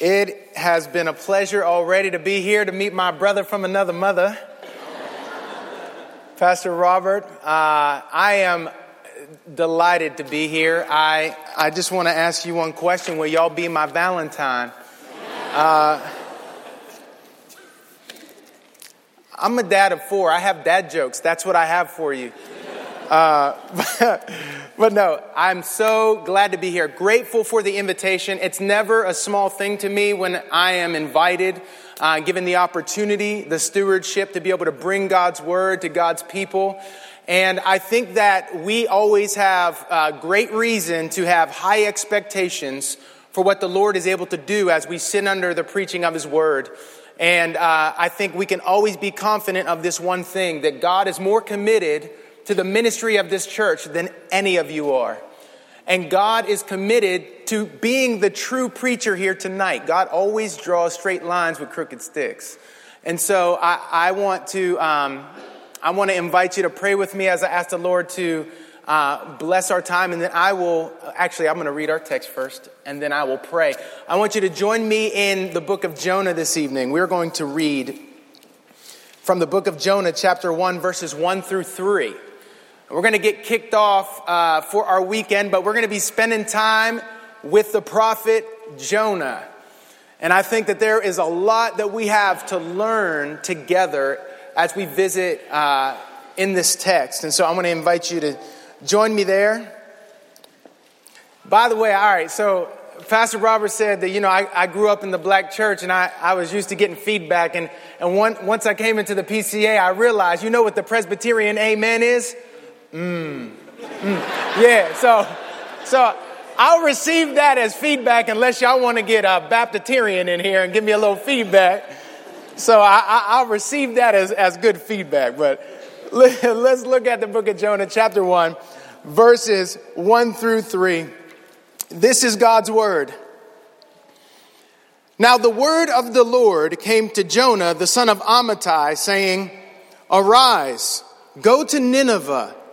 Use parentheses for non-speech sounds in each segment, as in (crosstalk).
It has been a pleasure already to be here to meet my brother from another mother, Pastor Robert. Uh, I am delighted to be here. I, I just want to ask you one question Will y'all be my Valentine? Uh, I'm a dad of four. I have dad jokes. That's what I have for you. Uh, (laughs) but no, I'm so glad to be here. Grateful for the invitation. It's never a small thing to me when I am invited, uh, given the opportunity, the stewardship to be able to bring God's word to God's people. And I think that we always have uh, great reason to have high expectations for what the Lord is able to do as we sit under the preaching of His word. And uh, I think we can always be confident of this one thing that God is more committed to the ministry of this church than any of you are. And God is committed to being the true preacher here tonight. God always draws straight lines with crooked sticks. And so I, I want to, um, I want to invite you to pray with me as I ask the Lord to uh, bless our time. And then I will, actually, I'm going to read our text first, and then I will pray. I want you to join me in the book of Jonah this evening. We're going to read from the book of Jonah, chapter 1, verses 1 through 3. We're going to get kicked off uh, for our weekend, but we're going to be spending time with the prophet Jonah. And I think that there is a lot that we have to learn together as we visit uh, in this text. And so I'm going to invite you to join me there. By the way, all right, so Pastor Robert said that, you know, I, I grew up in the black church and I, I was used to getting feedback. And, and one, once I came into the PCA, I realized, you know what the Presbyterian amen is? Mm. mm. Yeah, so, so I'll receive that as feedback unless y'all want to get a Baptitarian in here and give me a little feedback. So I, will receive that as, as good feedback. But (laughs) let's look at the book of Jonah, chapter 1, verses 1 through 3. This is God's word. Now the word of the Lord came to Jonah, the son of Amittai, saying, Arise, go to Nineveh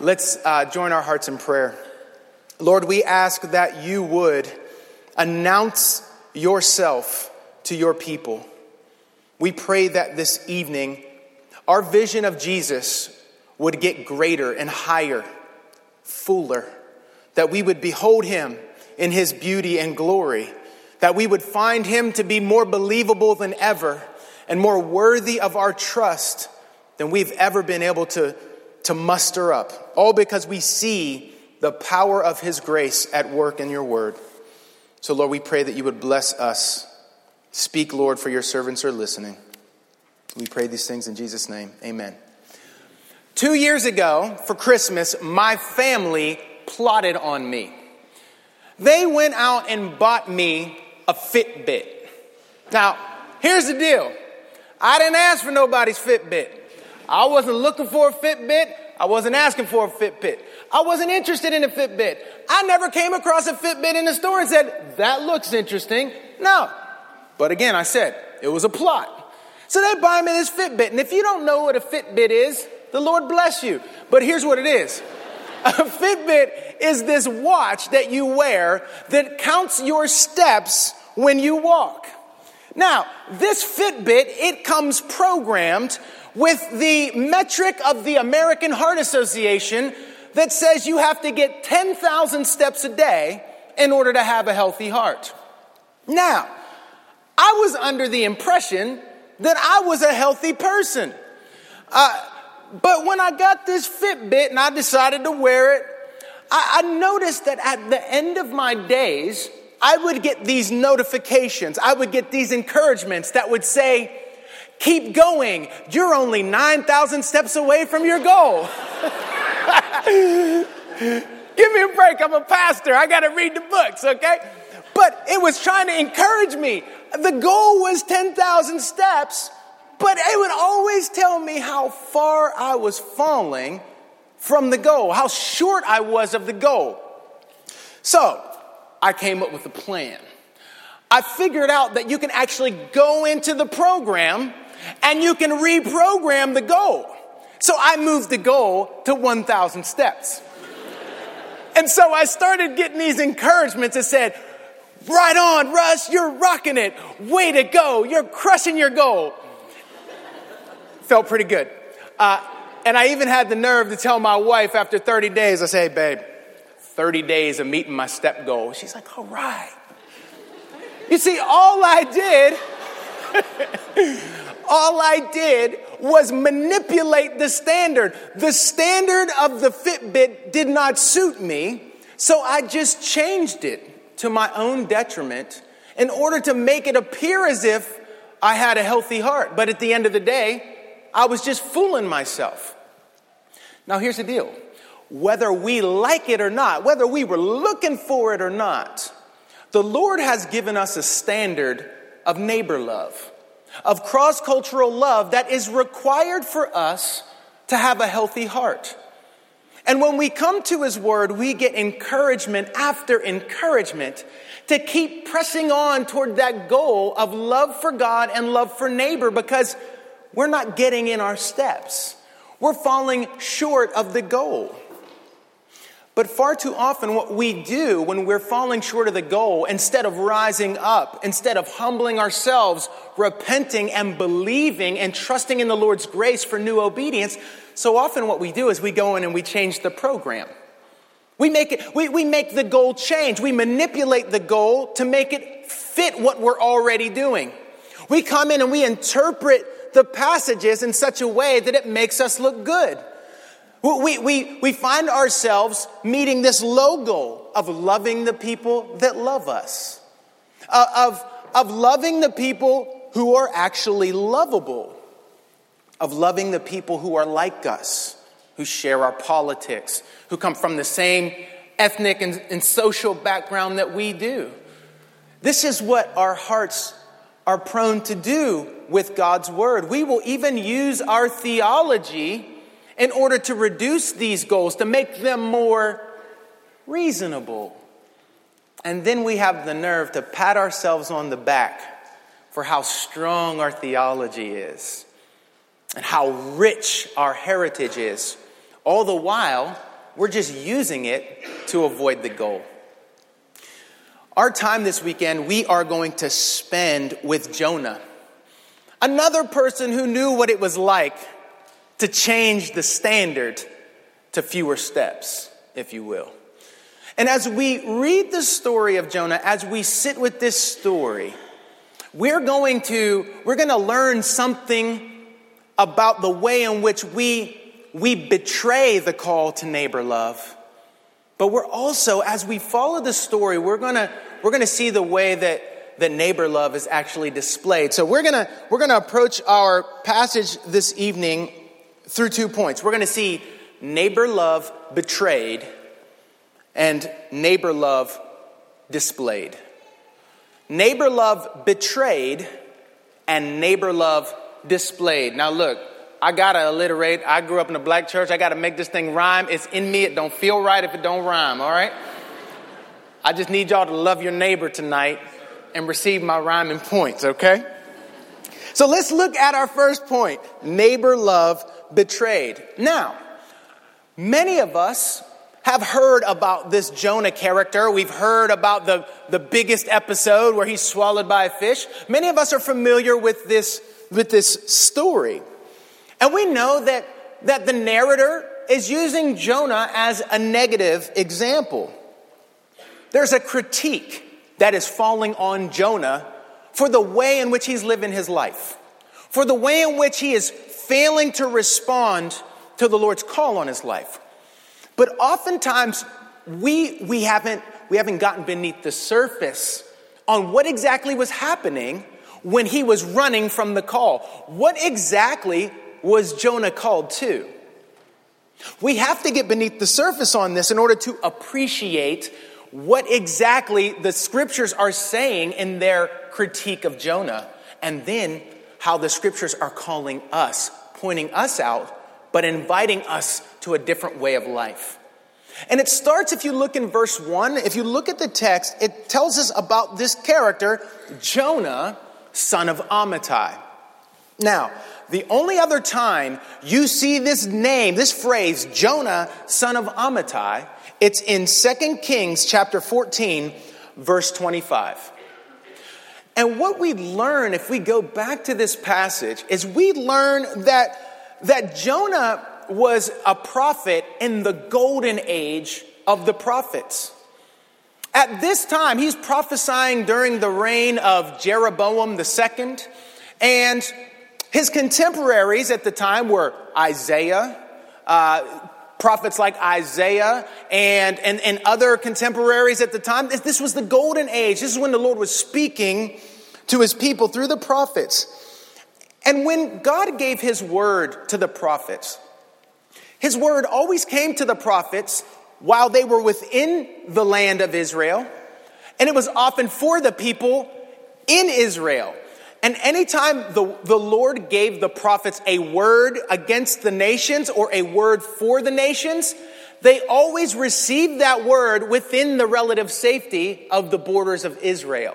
Let's uh, join our hearts in prayer. Lord, we ask that you would announce yourself to your people. We pray that this evening our vision of Jesus would get greater and higher, fuller, that we would behold him in his beauty and glory, that we would find him to be more believable than ever and more worthy of our trust than we've ever been able to to muster up, all because we see the power of His grace at work in your word. So, Lord, we pray that you would bless us. Speak, Lord, for your servants are listening. We pray these things in Jesus' name. Amen. Two years ago, for Christmas, my family plotted on me. They went out and bought me a Fitbit. Now, here's the deal I didn't ask for nobody's Fitbit. I wasn't looking for a Fitbit. I wasn't asking for a Fitbit. I wasn't interested in a Fitbit. I never came across a Fitbit in the store and said, that looks interesting. No. But again, I said, it was a plot. So they buy me this Fitbit. And if you don't know what a Fitbit is, the Lord bless you. But here's what it is. (laughs) A Fitbit is this watch that you wear that counts your steps when you walk. Now, this Fitbit, it comes programmed with the metric of the American Heart Association that says you have to get 10,000 steps a day in order to have a healthy heart. Now, I was under the impression that I was a healthy person. Uh, but when I got this Fitbit and I decided to wear it, I, I noticed that at the end of my days, I would get these notifications, I would get these encouragements that would say, Keep going. You're only 9,000 steps away from your goal. (laughs) Give me a break. I'm a pastor. I got to read the books, okay? but it was trying to encourage me. The goal was 10,000 steps, but it would always tell me how far I was falling from the goal, how short I was of the goal. So I came up with a plan. I figured out that you can actually go into the program and you can reprogram the goal. So I moved the goal to 1,000 steps. and so I started getting these encouragements that said, Right on, Russ, you're rocking it. Way to go. You're crushing your goal. Felt pretty good. Uh, and I even had the nerve to tell my wife after 30 days, I say, babe, 30 days of meeting my step goal. She's like, all right. You see, all I did, (laughs) all I did was manipulate the standard. The standard of the Fitbit did not suit me, so I just changed it to my own detriment in order to make it appear as if I had a healthy heart. But at the end of the day, I was just fooling myself. Now, here's the deal whether we like it or not, whether we were looking for it or not, the Lord has given us a standard of neighbor love, of cross cultural love that is required for us to have a healthy heart. And when we come to His Word, we get encouragement after encouragement to keep pressing on toward that goal of love for God and love for neighbor because we're not getting in our steps. We're falling short of the goal. But far too often, what we do when we're falling short of the goal, instead of rising up, instead of humbling ourselves, repenting and believing and trusting in the Lord's grace for new obedience, so often what we do is we go in and we change the program. We make, it, we, we make the goal change. We manipulate the goal to make it fit what we're already doing. We come in and we interpret the passages in such a way that it makes us look good. We, we, we find ourselves meeting this low goal of loving the people that love us, uh, of, of loving the people who are actually lovable, of loving the people who are like us, who share our politics, who come from the same ethnic and, and social background that we do. This is what our hearts are prone to do with God's Word. We will even use our theology in order to reduce these goals, to make them more reasonable. And then we have the nerve to pat ourselves on the back for how strong our theology is and how rich our heritage is. All the while, we're just using it to avoid the goal. Our time this weekend, we are going to spend with Jonah, another person who knew what it was like to change the standard to fewer steps, if you will. And as we read the story of Jonah, as we sit with this story, we're going to, we're going to learn something about the way in which we, we betray the call to neighbor love but we're also, as we follow the story, we're gonna, we're gonna see the way that, that neighbor love is actually displayed. So we're gonna, we're gonna approach our passage this evening through two points. We're gonna see neighbor love betrayed and neighbor love displayed. Neighbor love betrayed and neighbor love displayed. Now look, I gotta alliterate. I grew up in a black church. I gotta make this thing rhyme. It's in me. It don't feel right if it don't rhyme, all right? I just need y'all to love your neighbor tonight and receive my rhyming points, okay? So let's look at our first point neighbor love betrayed. Now, many of us have heard about this Jonah character. We've heard about the, the biggest episode where he's swallowed by a fish. Many of us are familiar with this, with this story. And we know that, that the narrator is using Jonah as a negative example. There's a critique that is falling on Jonah for the way in which he's living his life, for the way in which he is failing to respond to the Lord's call on his life. But oftentimes, we, we, haven't, we haven't gotten beneath the surface on what exactly was happening when he was running from the call. What exactly was Jonah called to? We have to get beneath the surface on this in order to appreciate what exactly the scriptures are saying in their critique of Jonah, and then how the scriptures are calling us, pointing us out, but inviting us to a different way of life. And it starts, if you look in verse 1, if you look at the text, it tells us about this character, Jonah, son of Amittai. Now, the only other time you see this name, this phrase, Jonah, son of Amittai, it's in 2 Kings chapter 14, verse 25. And what we learn if we go back to this passage is we learn that, that Jonah was a prophet in the golden age of the prophets. At this time, he's prophesying during the reign of Jeroboam II, and his contemporaries at the time were Isaiah, uh, prophets like Isaiah, and, and, and other contemporaries at the time. This this was the golden age. This is when the Lord was speaking to his people through the prophets. And when God gave his word to the prophets, his word always came to the prophets while they were within the land of Israel, and it was often for the people in Israel. And anytime the, the Lord gave the prophets a word against the nations or a word for the nations, they always received that word within the relative safety of the borders of Israel.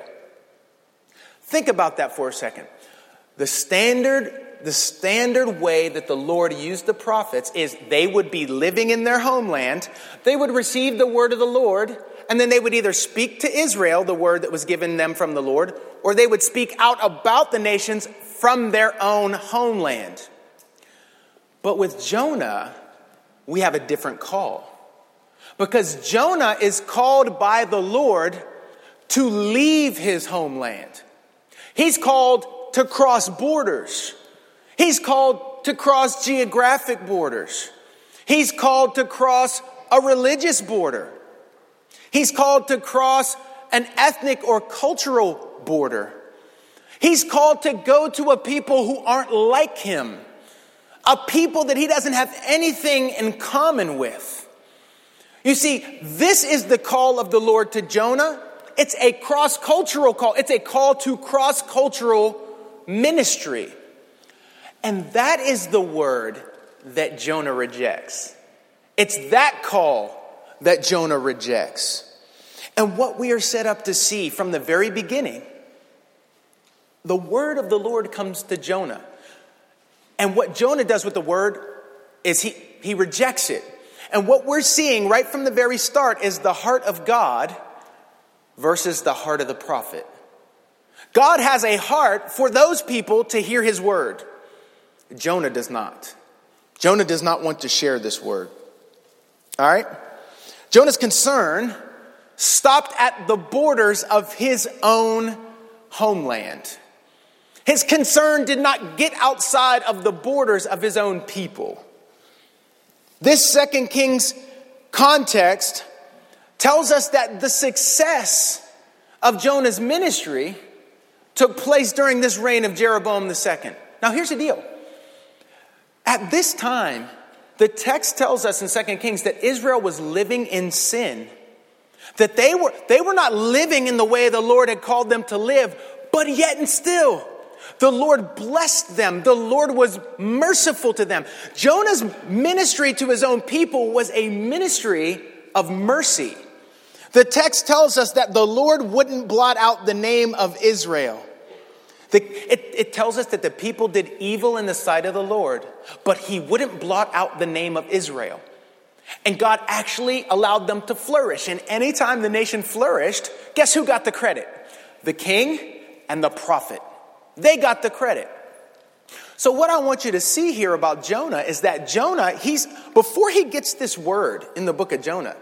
Think about that for a second. The standard the standard way that the Lord used the prophets is they would be living in their homeland, they would receive the word of the Lord, and then they would either speak to Israel the word that was given them from the Lord, or they would speak out about the nations from their own homeland. But with Jonah, we have a different call. Because Jonah is called by the Lord to leave his homeland. He's called to cross borders. He's called to cross geographic borders. He's called to cross a religious border. He's called to cross an ethnic or cultural border. He's called to go to a people who aren't like him, a people that he doesn't have anything in common with. You see, this is the call of the Lord to Jonah it's a cross cultural call, it's a call to cross cultural ministry. And that is the word that Jonah rejects. It's that call that Jonah rejects. And what we are set up to see from the very beginning, the word of the Lord comes to Jonah. And what Jonah does with the word is he, he rejects it. And what we're seeing right from the very start is the heart of God versus the heart of the prophet. God has a heart for those people to hear his word. Jonah does not. Jonah does not want to share this word. All right? Jonah's concern stopped at the borders of his own homeland. His concern did not get outside of the borders of his own people. This second king's context tells us that the success of Jonah's ministry took place during this reign of Jeroboam II. Now, here's the deal. At this time, the text tells us in 2 Kings that Israel was living in sin. That they were, they were not living in the way the Lord had called them to live, but yet and still, the Lord blessed them. The Lord was merciful to them. Jonah's ministry to his own people was a ministry of mercy. The text tells us that the Lord wouldn't blot out the name of Israel. The, it, it tells us that the people did evil in the sight of the Lord, but he wouldn't blot out the name of Israel. And God actually allowed them to flourish. And anytime the nation flourished, guess who got the credit? The king and the prophet. They got the credit. So, what I want you to see here about Jonah is that Jonah, he's, before he gets this word in the book of Jonah,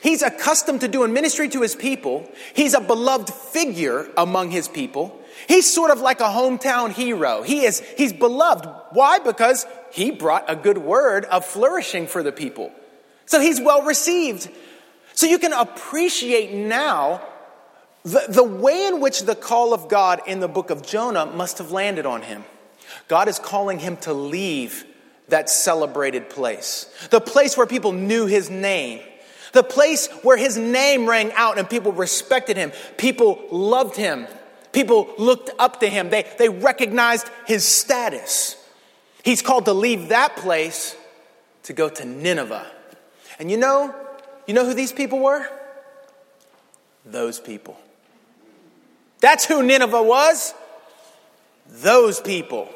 He's accustomed to doing ministry to his people. He's a beloved figure among his people. He's sort of like a hometown hero. He is, he's beloved. Why? Because he brought a good word of flourishing for the people. So he's well received. So you can appreciate now the, the way in which the call of God in the book of Jonah must have landed on him. God is calling him to leave that celebrated place, the place where people knew his name, the place where his name rang out and people respected him, people loved him, people looked up to him, they, they recognized his status. He's called to leave that place to go to Nineveh. And you know, you know who these people were? Those people. That's who Nineveh was. Those people.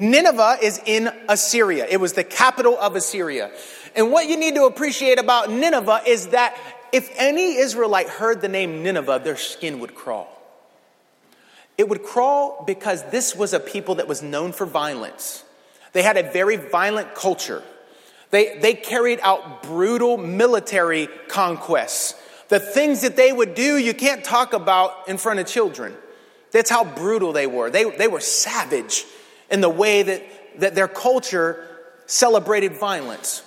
Nineveh is in Assyria. It was the capital of Assyria. And what you need to appreciate about Nineveh is that if any Israelite heard the name Nineveh, their skin would crawl. It would crawl because this was a people that was known for violence. They had a very violent culture. They, they carried out brutal military conquests. The things that they would do, you can't talk about in front of children. That's how brutal they were. They, they were savage in the way that, that their culture celebrated violence.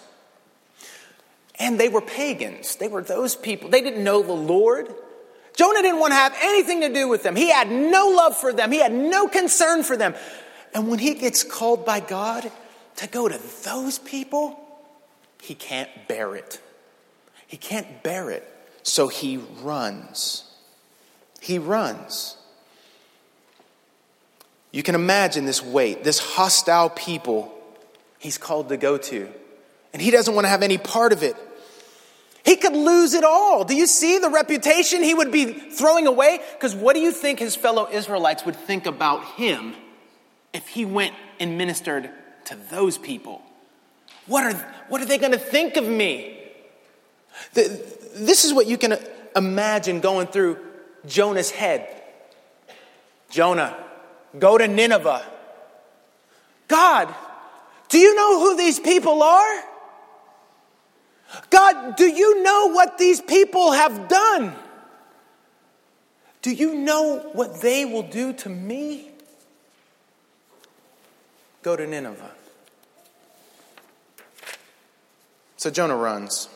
And they were pagans. They were those people. They didn't know the Lord. Jonah didn't want to have anything to do with them. He had no love for them. He had no concern for them. And when he gets called by God to go to those people, he can't bear it. He can't bear it. So he runs. He runs. You can imagine this weight, this hostile people he's called to go to. And he doesn't want to have any part of it. He could lose it all. Do you see the reputation he would be throwing away? Because what do you think his fellow Israelites would think about him if he went and ministered to those people? What are, what are they going to think of me? The, this is what you can uh, imagine going through Jonah's head. Jonah, go to Nineveh. God, do you know who these people are? God, do you know what these people have done? Do you know what they will do to me? Go to Nineveh. So Jonah runs.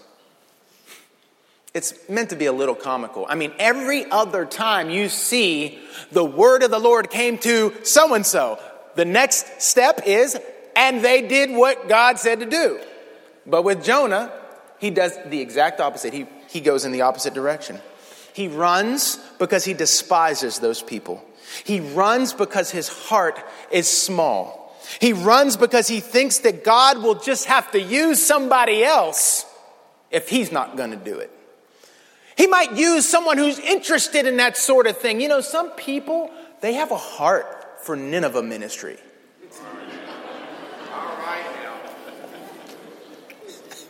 It's meant to be a little comical. I mean, every other time you see the word of the Lord came to so and so, the next step is, and they did what God said to do. But with Jonah, he does the exact opposite. He, he goes in the opposite direction. He runs because he despises those people. He runs because his heart is small. He runs because he thinks that God will just have to use somebody else if he's not going to do it. He might use someone who's interested in that sort of thing. You know, some people, they have a heart for Nineveh ministry. All right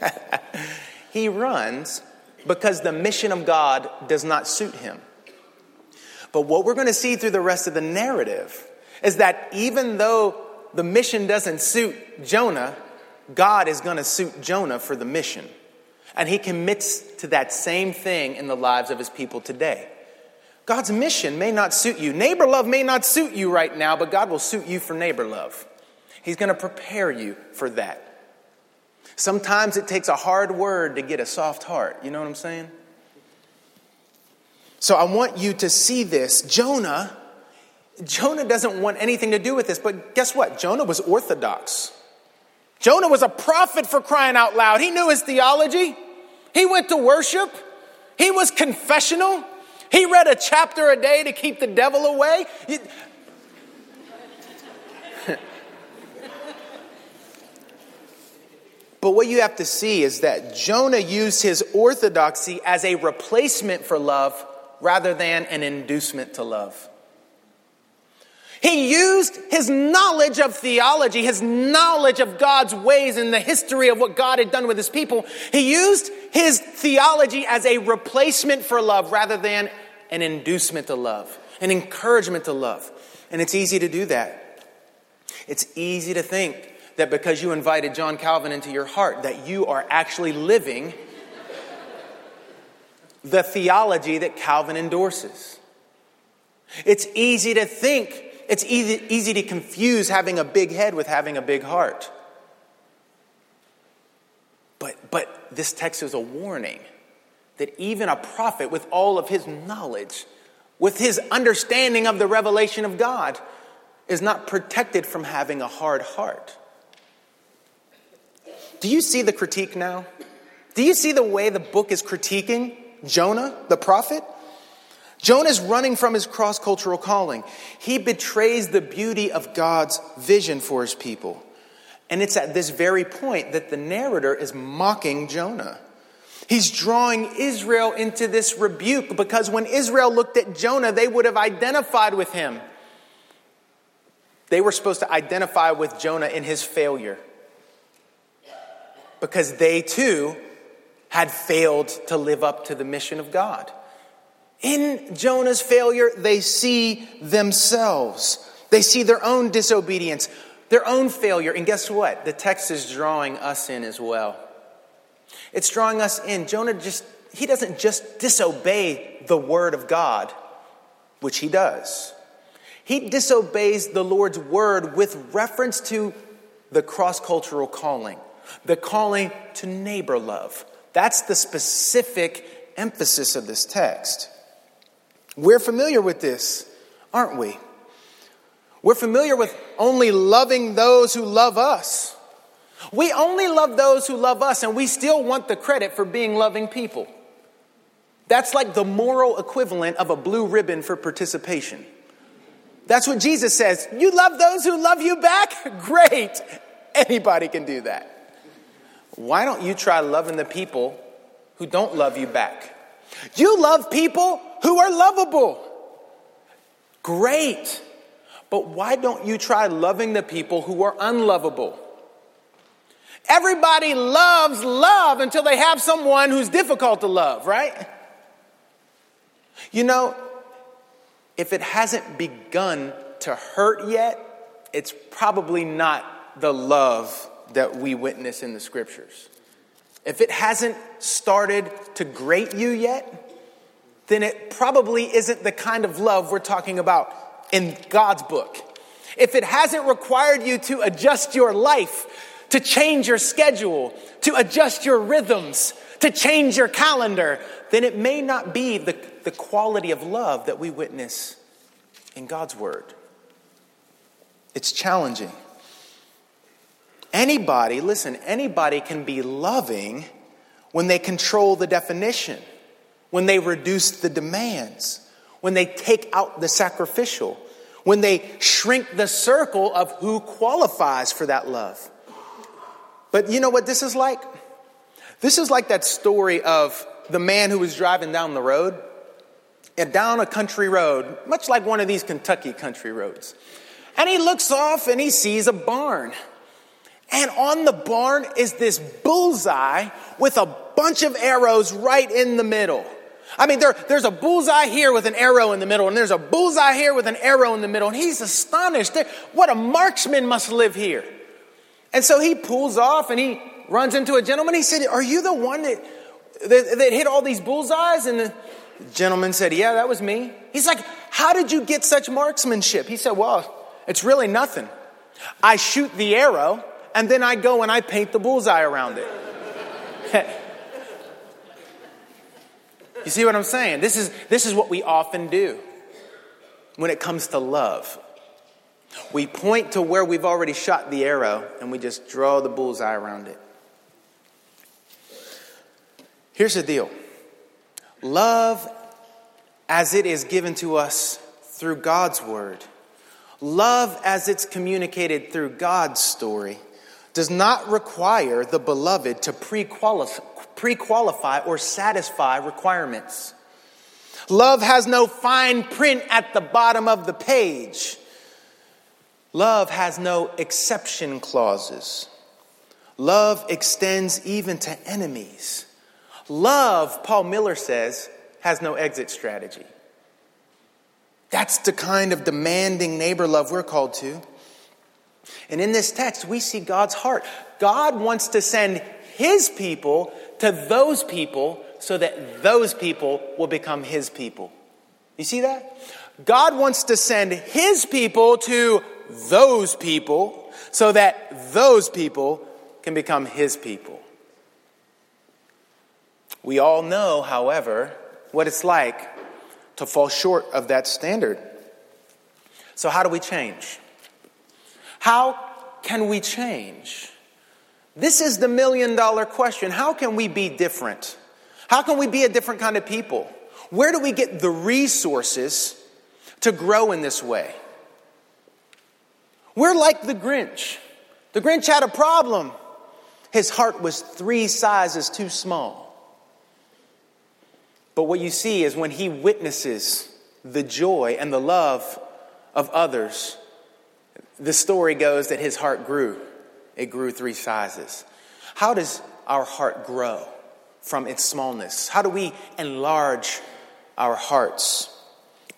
now. (laughs) He runs because the mission of God does not suit him. But what we're going to see through the rest of the narrative is that even though the mission doesn't suit Jonah, God is going to suit Jonah for the mission. And he commits to that same thing in the lives of his people today. God's mission may not suit you. Neighbor love may not suit you right now, but God will suit you for neighbor love. He's going to prepare you for that. Sometimes it takes a hard word to get a soft heart. You know what I'm saying? So I want you to see this. Jonah, Jonah doesn't want anything to do with this, but guess what? Jonah was orthodox. Jonah was a prophet for crying out loud. He knew his theology. He went to worship. He was confessional. He read a chapter a day to keep the devil away. But what you have to see is that Jonah used his orthodoxy as a replacement for love rather than an inducement to love. He used his knowledge of theology, his knowledge of God's ways and the history of what God had done with his people. He used his theology as a replacement for love rather than an inducement to love, an encouragement to love. And it's easy to do that. It's easy to think that because you invited John Calvin into your heart, that you are actually living the theology that Calvin endorses. It's easy to think, it's easy, easy to confuse having a big head with having a big heart. But, but this text is a warning that even a prophet, with all of his knowledge, with his understanding of the revelation of God, is not protected from having a hard heart. Do you see the critique now? Do you see the way the book is critiquing Jonah, the prophet? Jonah is running from his cross cultural calling. He betrays the beauty of God's vision for his people. And it's at this very point that the narrator is mocking Jonah. He's drawing Israel into this rebuke because when Israel looked at Jonah, they would have identified with him. They were supposed to identify with Jonah in his failure because they too had failed to live up to the mission of God. In Jonah's failure, they see themselves. They see their own disobedience, their own failure. And guess what? The text is drawing us in as well. It's drawing us in. Jonah just, he doesn't just disobey the word of God, which he does. He disobeys the Lord's word with reference to the cross cultural calling, the calling to neighbor love. That's the specific emphasis of this text. We're familiar with this, aren't we? We're familiar with only loving those who love us. We only love those who love us, and we still want the credit for being loving people. That's like the moral equivalent of a blue ribbon for participation. That's what Jesus says. You love those who love you back? (laughs) Great. Anybody can do that. Why don't you try loving the people who don't love you back? You love people who are lovable. Great. But why don't you try loving the people who are unlovable? Everybody loves love until they have someone who's difficult to love, right? You know, if it hasn't begun to hurt yet, it's probably not the love that we witness in the scriptures. If it hasn't started to grate you yet, then it probably isn't the kind of love we're talking about in God's book. If it hasn't required you to adjust your life, to change your schedule, to adjust your rhythms, to change your calendar, then it may not be the, the quality of love that we witness in God's Word. It's challenging. Anybody, listen, anybody can be loving when they control the definition, when they reduce the demands, when they take out the sacrificial, when they shrink the circle of who qualifies for that love. But you know what this is like? This is like that story of the man who was driving down the road and down a country road, much like one of these Kentucky country roads. And he looks off and he sees a barn. And on the barn is this bullseye with a bunch of arrows right in the middle. I mean, there, there's a bullseye here with an arrow in the middle, and there's a bullseye here with an arrow in the middle, and he's astonished. What a marksman must live here. And so he pulls off and he runs into a gentleman. He said, Are you the one that, that, that hit all these bullseyes? And the gentleman said, Yeah, that was me. He's like, How did you get such marksmanship? He said, Well, it's really nothing. I shoot the arrow and then I go and I paint the bullseye around it. (laughs) you see what I'm saying? This is, this is what we often do when it comes to love. We point to where we've already shot the arrow and we just draw the bullseye around it. Here's the deal love, as it is given to us through God's word, love as it's communicated through God's story, does not require the beloved to pre qualify or satisfy requirements. Love has no fine print at the bottom of the page. Love has no exception clauses. Love extends even to enemies. Love, Paul Miller says, has no exit strategy. That's the kind of demanding neighbor love we're called to. And in this text, we see God's heart. God wants to send his people to those people so that those people will become his people. You see that? God wants to send his people to those people so that those people can become his people. We all know, however, what it's like to fall short of that standard. So, how do we change? How can we change? This is the million dollar question. How can we be different? How can we be a different kind of people? Where do we get the resources to grow in this way? We're like the Grinch. The Grinch had a problem. His heart was three sizes too small. But what you see is when he witnesses the joy and the love of others, the story goes that his heart grew. It grew three sizes. How does our heart grow from its smallness? How do we enlarge our hearts?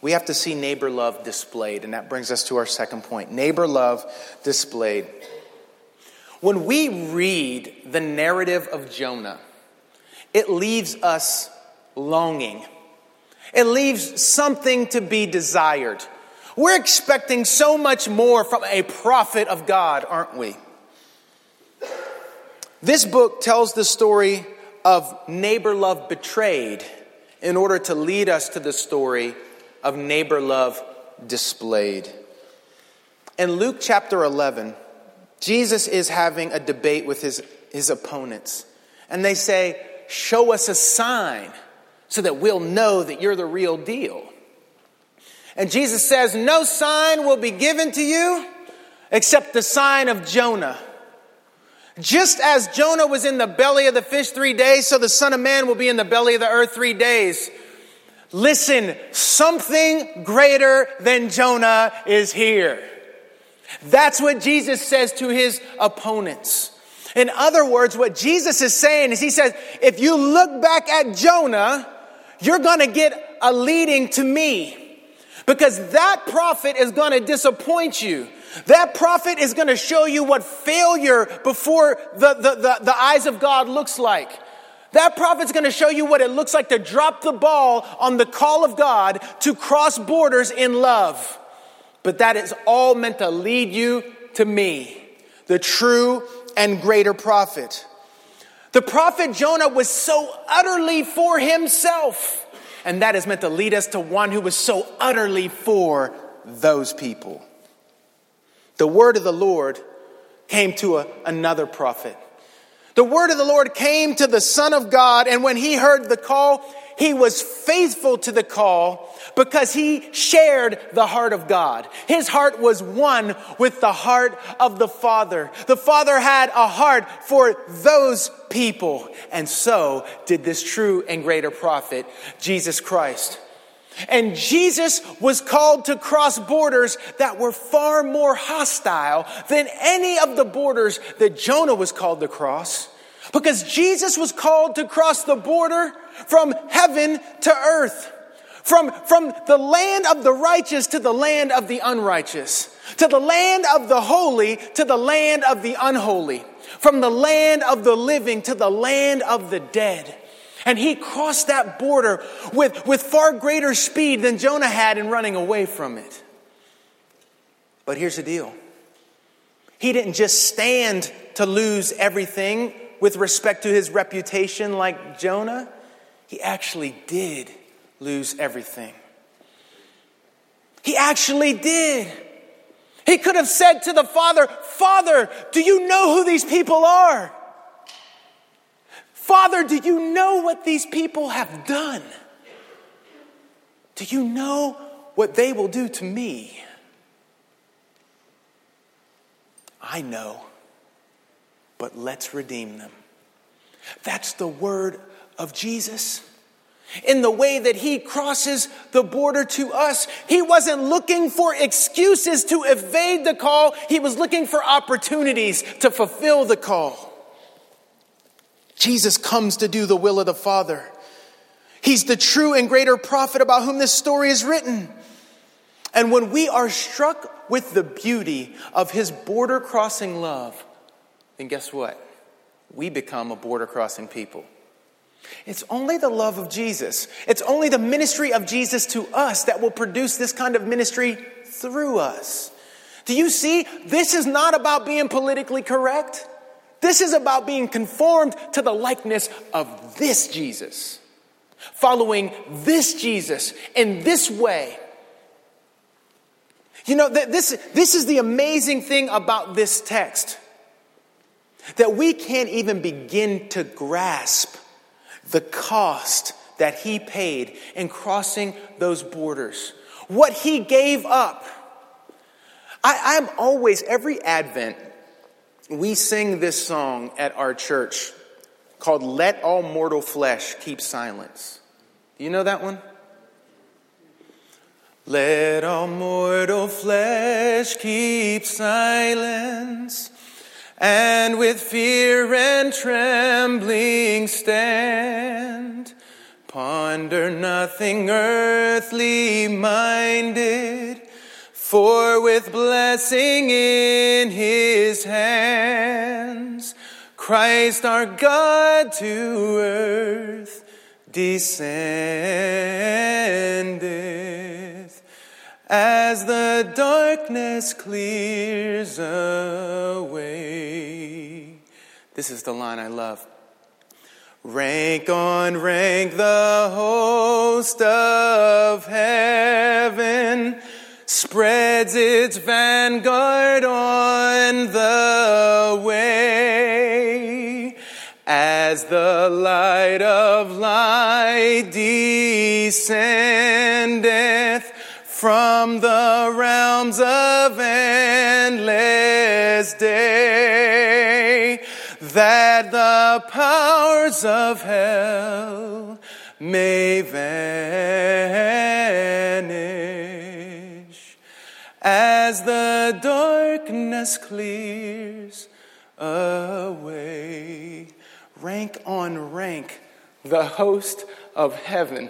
We have to see neighbor love displayed, and that brings us to our second point neighbor love displayed. When we read the narrative of Jonah, it leaves us longing. It leaves something to be desired. We're expecting so much more from a prophet of God, aren't we? This book tells the story of neighbor love betrayed in order to lead us to the story of neighbor love displayed. In Luke chapter 11, Jesus is having a debate with his, his opponents. And they say, Show us a sign so that we'll know that you're the real deal. And Jesus says, No sign will be given to you except the sign of Jonah. Just as Jonah was in the belly of the fish three days, so the Son of Man will be in the belly of the earth three days. Listen, something greater than Jonah is here. That's what Jesus says to his opponents. In other words, what Jesus is saying is he says, if you look back at Jonah, you're going to get a leading to me. Because that prophet is going to disappoint you. That prophet is going to show you what failure before the, the, the, the eyes of God looks like. That prophet's going to show you what it looks like to drop the ball on the call of God to cross borders in love. But that is all meant to lead you to me, the true and greater prophet. The prophet Jonah was so utterly for himself, and that is meant to lead us to one who was so utterly for those people. The word of the Lord came to a, another prophet. The word of the Lord came to the Son of God, and when he heard the call, he was faithful to the call because he shared the heart of God. His heart was one with the heart of the Father. The Father had a heart for those people, and so did this true and greater prophet, Jesus Christ. And Jesus was called to cross borders that were far more hostile than any of the borders that Jonah was called to cross. Because Jesus was called to cross the border from heaven to earth. From, from the land of the righteous to the land of the unrighteous. To the land of the holy to the land of the unholy. From the land of the living to the land of the dead. And he crossed that border with, with far greater speed than Jonah had in running away from it. But here's the deal he didn't just stand to lose everything with respect to his reputation like Jonah, he actually did lose everything. He actually did. He could have said to the Father, Father, do you know who these people are? Father, do you know what these people have done? Do you know what they will do to me? I know, but let's redeem them. That's the word of Jesus. In the way that he crosses the border to us, he wasn't looking for excuses to evade the call, he was looking for opportunities to fulfill the call. Jesus comes to do the will of the Father. He's the true and greater prophet about whom this story is written. And when we are struck with the beauty of his border crossing love, then guess what? We become a border crossing people. It's only the love of Jesus, it's only the ministry of Jesus to us that will produce this kind of ministry through us. Do you see? This is not about being politically correct. This is about being conformed to the likeness of this Jesus, following this Jesus in this way. You know, this, this is the amazing thing about this text. that we can't even begin to grasp the cost that he paid in crossing those borders, what he gave up. I, am always, every Advent, we sing this song at our church called Let All Mortal Flesh Keep Silence. Do you know that one? Let all mortal flesh keep silence and with fear and trembling stand. Ponder nothing earthly minded, for with blessing in his hands, Christ our God to earth descendeth. As the darkness clears away. This is the line I love. Rank on rank the host of heaven spreads its vanguard on the way. As the light of light descendeth from the realms of endless day that the powers of hell may vanish as the darkness clears away. Rank on rank, the host of heaven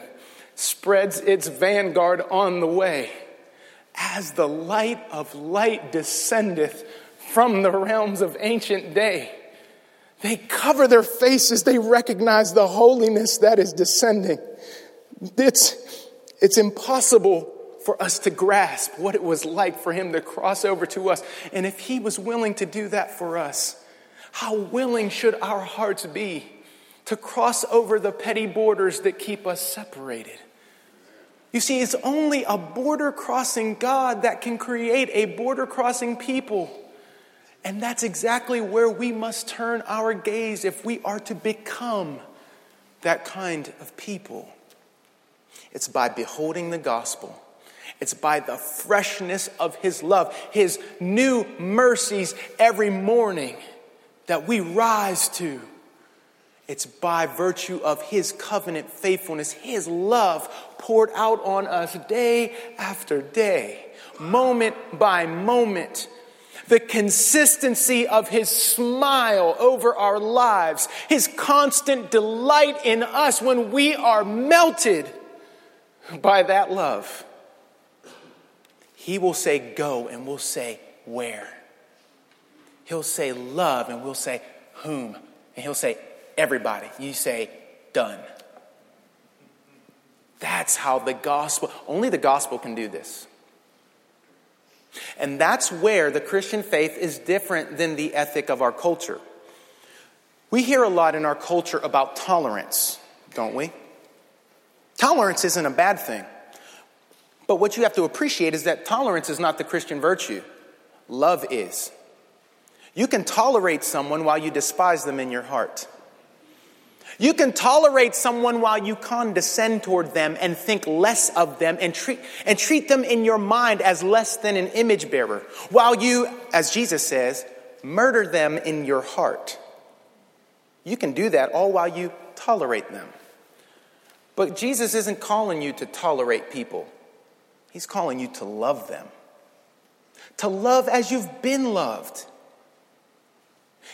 spreads its vanguard on the way as the light of light descendeth from the realms of ancient day. They cover their faces. They recognize the holiness that is descending. It's, it's impossible for us to grasp what it was like for him to cross over to us. And if he was willing to do that for us, how willing should our hearts be to cross over the petty borders that keep us separated? You see, it's only a border crossing God that can create a border crossing people. And that's exactly where we must turn our gaze if we are to become that kind of people. It's by beholding the gospel. It's by the freshness of His love, His new mercies every morning that we rise to. It's by virtue of His covenant faithfulness, His love poured out on us day after day, moment by moment the consistency of His smile over our lives, His constant delight in us when we are melted by that love. He will say, Go, and we'll say, Where? He'll say, Love, and we'll say, Whom? And He'll say, Everybody. You say, Done. That's how the gospel, only the gospel can do this. And that's where the Christian faith is different than the ethic of our culture. We hear a lot in our culture about tolerance, don't we? Tolerance isn't a bad thing. But what you have to appreciate is that tolerance is not the Christian virtue, love is. You can tolerate someone while you despise them in your heart. You can tolerate someone while you condescend toward them and think less of them and treat, and treat them in your mind as less than an image bearer, while you, as Jesus says, murder them in your heart. You can do that all while you tolerate them. But Jesus isn't calling you to tolerate people, He's calling you to love them. To love as you've been loved.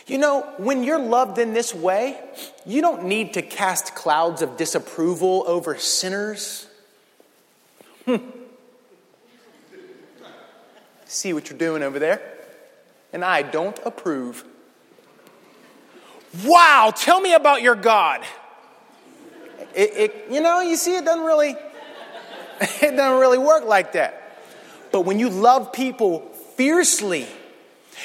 You know, when you're loved in this way, you don't need to cast clouds of disapproval over sinners. (laughs) See what you're doing over there? And I don't approve. Wow, tell me about your God. It, it, you know, you see, it doesn't really, (laughs) it doesn't really work like that. But when you love people fiercely,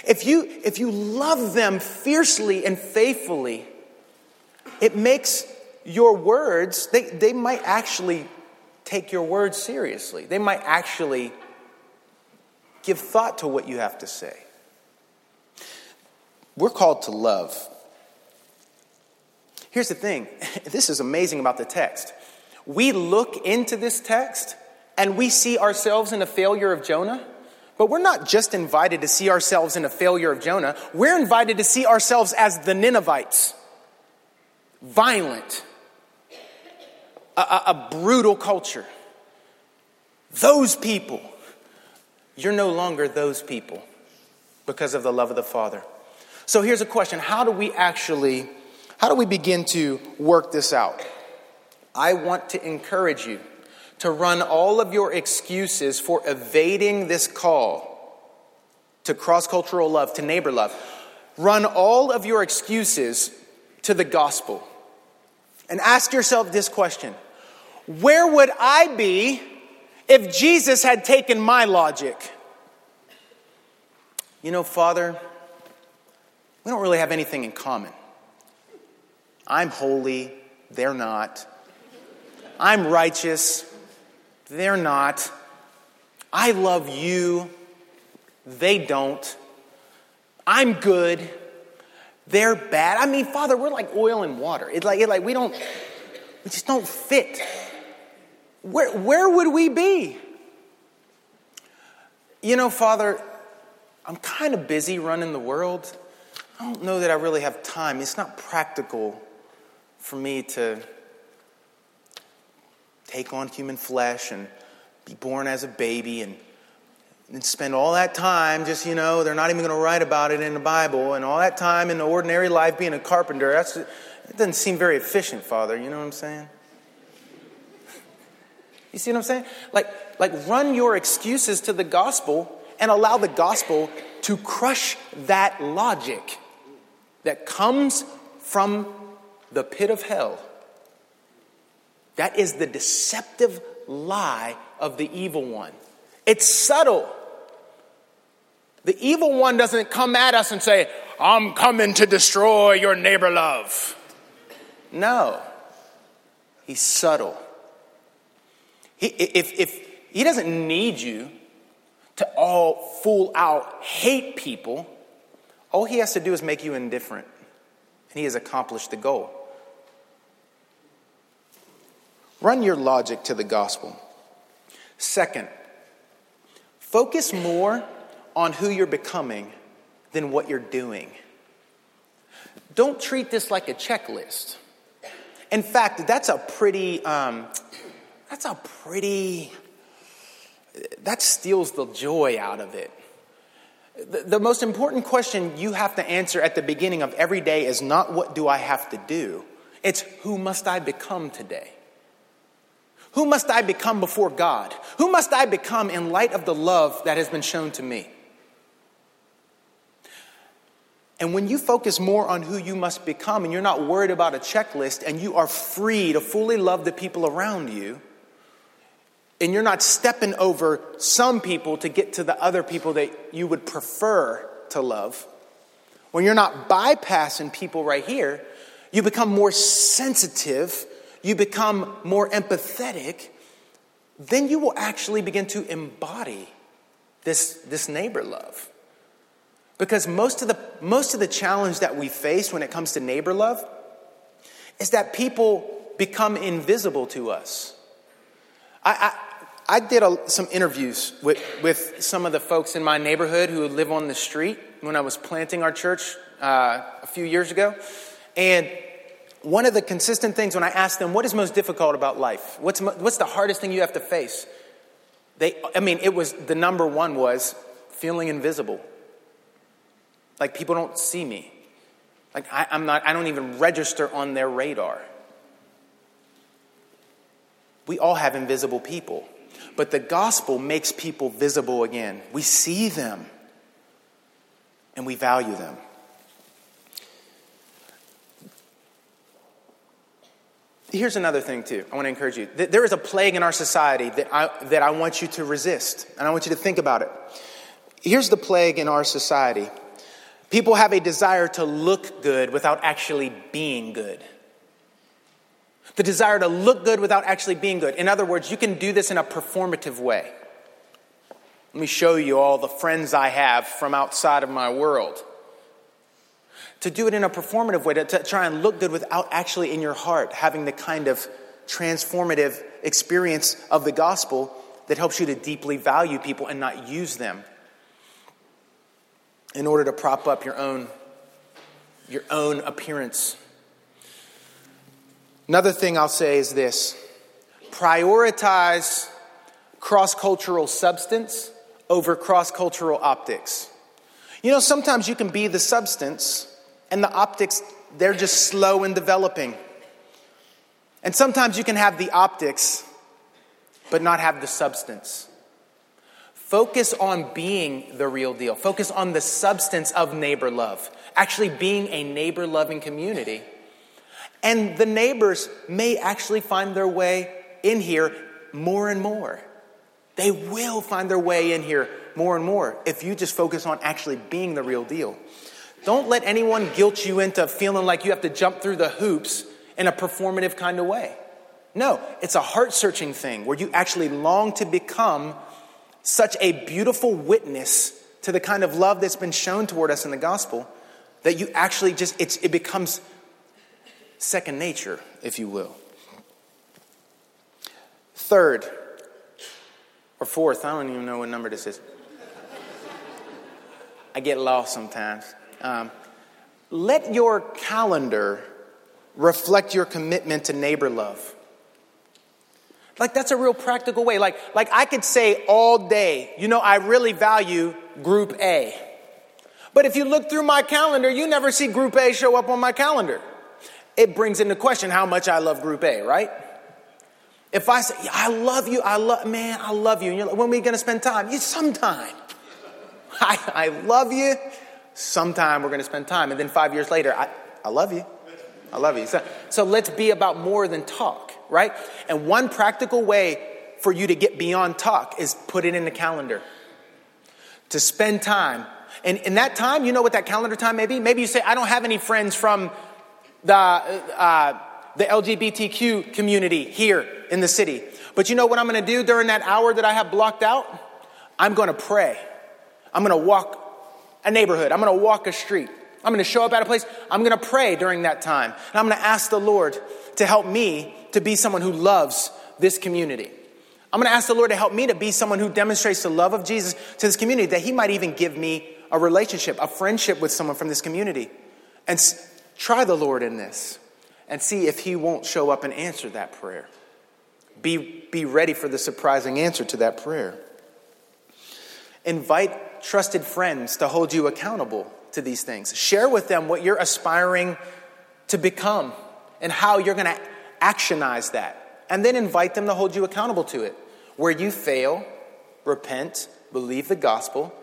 if you, if you love them fiercely and faithfully, it makes your words, they, they might actually take your words seriously. They might actually give thought to what you have to say. We're called to love. Here's the thing (laughs) this is amazing about the text. We look into this text and we see ourselves in a failure of Jonah, but we're not just invited to see ourselves in a failure of Jonah, we're invited to see ourselves as the Ninevites violent, a, a, a brutal culture. Those people, you're no longer those people because of the love of the Father. So here's a question How do we actually, how do we begin to work this out? I want to encourage you to run all of your excuses for evading this call to cross cultural love, to neighbor love. Run all of your excuses to the gospel. And ask yourself this question Where would I be if Jesus had taken my logic? You know, Father, we don't really have anything in common. I'm holy, they're not. I'm righteous, they're not. I love you, they don't. I'm good, they're bad. I mean, Father, we're like oil and water. It's like, it's like we don't, we just don't fit. Where, where would we be? You know, Father, I'm kind of busy running the world. I don't know that I really have time. It's not practical for me to take on human flesh and be born as a baby and and spend all that time just, you know, they're not even going to write about it in the Bible, and all that time in the ordinary life being a carpenter, that's, it doesn't seem very efficient, Father. You know what I'm saying? (laughs) You see what I'm saying? Like, like run your excuses to the gospel and allow the gospel to crush that logic that comes from the pit of hell. That is the deceptive lie of the evil one. It's subtle. The evil one doesn't come at us and say, I'm coming to destroy your neighbor love. No, he's subtle. He, if, if he doesn't need you to all full out hate people, all he has to do is make you indifferent. And he has accomplished the goal. Run your logic to the gospel. Second, Focus more on who you're becoming than what you're doing. Don't treat this like a checklist. In fact, that's a pretty, um, that's a pretty, that steals the joy out of it. The, the most important question you have to answer at the beginning of every day is not what do I have to do, it's who must I become today? Who must I become before God? Who must I become in light of the love that has been shown to me? And when you focus more on who you must become and you're not worried about a checklist and you are free to fully love the people around you, and you're not stepping over some people to get to the other people that you would prefer to love, when you're not bypassing people right here, you become more sensitive you become more empathetic, then you will actually begin to embody this, this neighbor love. Because most of, the, most of the challenge that we face when it comes to neighbor love is that people become invisible to us. I, I, I did a, some interviews with, with some of the folks in my neighborhood who live on the street when I was planting our church uh, a few years ago. And one of the consistent things when I ask them, what is most difficult about life? What's, what's the hardest thing you have to face? They, I mean, it was the number one was feeling invisible. Like people don't see me. Like I, I'm not, I don't even register on their radar. We all have invisible people, but the gospel makes people visible again. We see them and we value them. Here's another thing, too. I want to encourage you. There is a plague in our society that I, that I want you to resist, and I want you to think about it. Here's the plague in our society people have a desire to look good without actually being good. The desire to look good without actually being good. In other words, you can do this in a performative way. Let me show you all the friends I have from outside of my world. To do it in a performative way, to, to try and look good without actually in your heart having the kind of transformative experience of the gospel that helps you to deeply value people and not use them in order to prop up your own your own appearance. Another thing I'll say is this prioritize cross cultural substance over cross cultural optics. You know, sometimes you can be the substance and the optics, they're just slow in developing. And sometimes you can have the optics, but not have the substance. Focus on being the real deal. Focus on the substance of neighbor love, actually being a neighbor loving community. And the neighbors may actually find their way in here more and more. They will find their way in here more and more if you just focus on actually being the real deal. Don't let anyone guilt you into feeling like you have to jump through the hoops in a performative kind of way. No, it's a heart searching thing where you actually long to become such a beautiful witness to the kind of love that's been shown toward us in the gospel that you actually just, it becomes second nature, if you will. Third, or fourth, I don't even know what number this is. I get lost sometimes. Um, let your calendar reflect your commitment to neighbor love. Like that's a real practical way. Like, like I could say all day, you know, I really value group A. But if you look through my calendar, you never see group A show up on my calendar. It brings into question how much I love group A, right? If I say, I love you, I love, man, I love you. And you're like, when are we to spend time? You, sometime. (laughs) I, I love you. Sometime we're going to spend time. And then five years later, I, I love you. I love you. So, so let's be about more than talk right? And one practical way for you to get beyond talk is put it in the calendar. To spend time. And in that time, you know what that calendar time may be? Maybe you say, I don't have any friends from the, uh, the LGBTQ community here in the city. But you know what I'm going to do during that hour that I have blocked out? I'm going to pray. I'm going to walk a neighborhood. I'm going to walk a street. I'm going to show up at a place. I'm going to pray during that time. And I'm going to ask the Lord to help me to be someone who loves this community. I'm going to ask the Lord to help me to be someone who demonstrates the love of Jesus to this community, that He might even give me a relationship, a friendship with someone from this community. And try the Lord in this and see if He won't show up and answer that prayer. Be, be ready for the surprising answer to that prayer. Invite trusted friends to hold you accountable to these things. Share with them what you're aspiring to become and how you're going to actionize that. And then invite them to hold you accountable to it. Where you fail, repent, believe the gospel,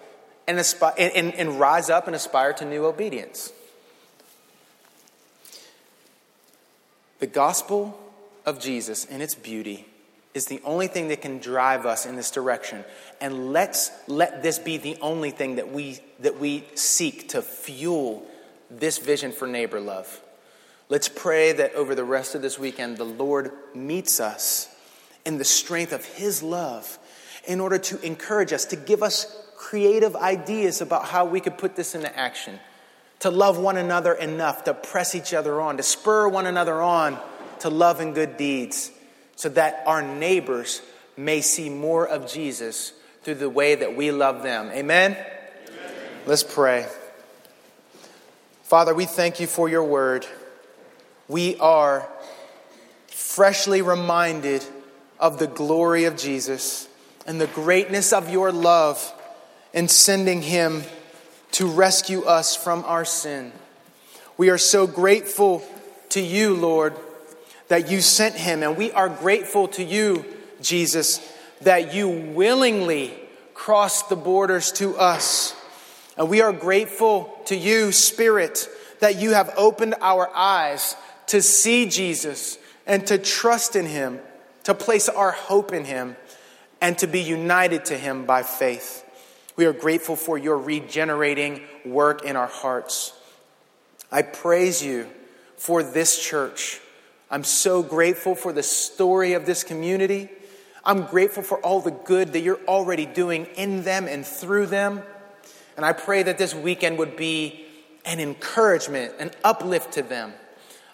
and, aspire, and, and rise up and aspire to new obedience. The gospel of Jesus in its beauty is the only thing that can drive us in this direction. And let's let this be the only thing that we, that we seek to fuel this vision for neighbor love. Let's pray that over the rest of this weekend, the Lord meets us in the strength of His love in order to encourage us, to give us creative ideas about how we could put this into action, to love one another enough, to press each other on, to spur one another on to love and good deeds, so that our neighbors may see more of Jesus through the way that we love them. Amen? Amen. Let's pray. Father, we thank you for your word we are freshly reminded of the glory of Jesus and the greatness of your love in sending him to rescue us from our sin. We are so grateful to you, Lord, that you sent him, and we are grateful to you, Jesus, that you willingly crossed the borders to us. And we are grateful to you, Spirit, that you have opened our eyes to see Jesus and to trust in him, to place our hope in him, and to be united to him by faith. We are grateful for your regenerating work in our hearts. I praise you for this church. I'm so grateful for the story of this community. I'm grateful for all the good that you're already doing in them and through them. And I pray that this weekend would be an encouragement, an uplift to them.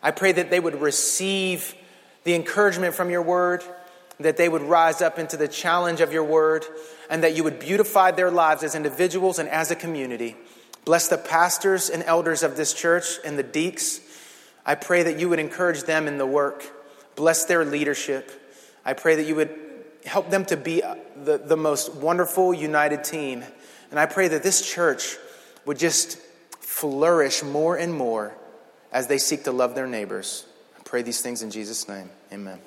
I pray that they would receive the encouragement from your word, that they would rise up into the challenge of your word, and that you would beautify their lives as individuals and as a community. Bless the pastors and elders of this church and the deacons. I pray that you would encourage them in the work. Bless their leadership. I pray that you would help them to be the, the most wonderful, united team. And I pray that this church would just flourish more and more as they seek to love their neighbors. I pray these things in Jesus' name. Amen.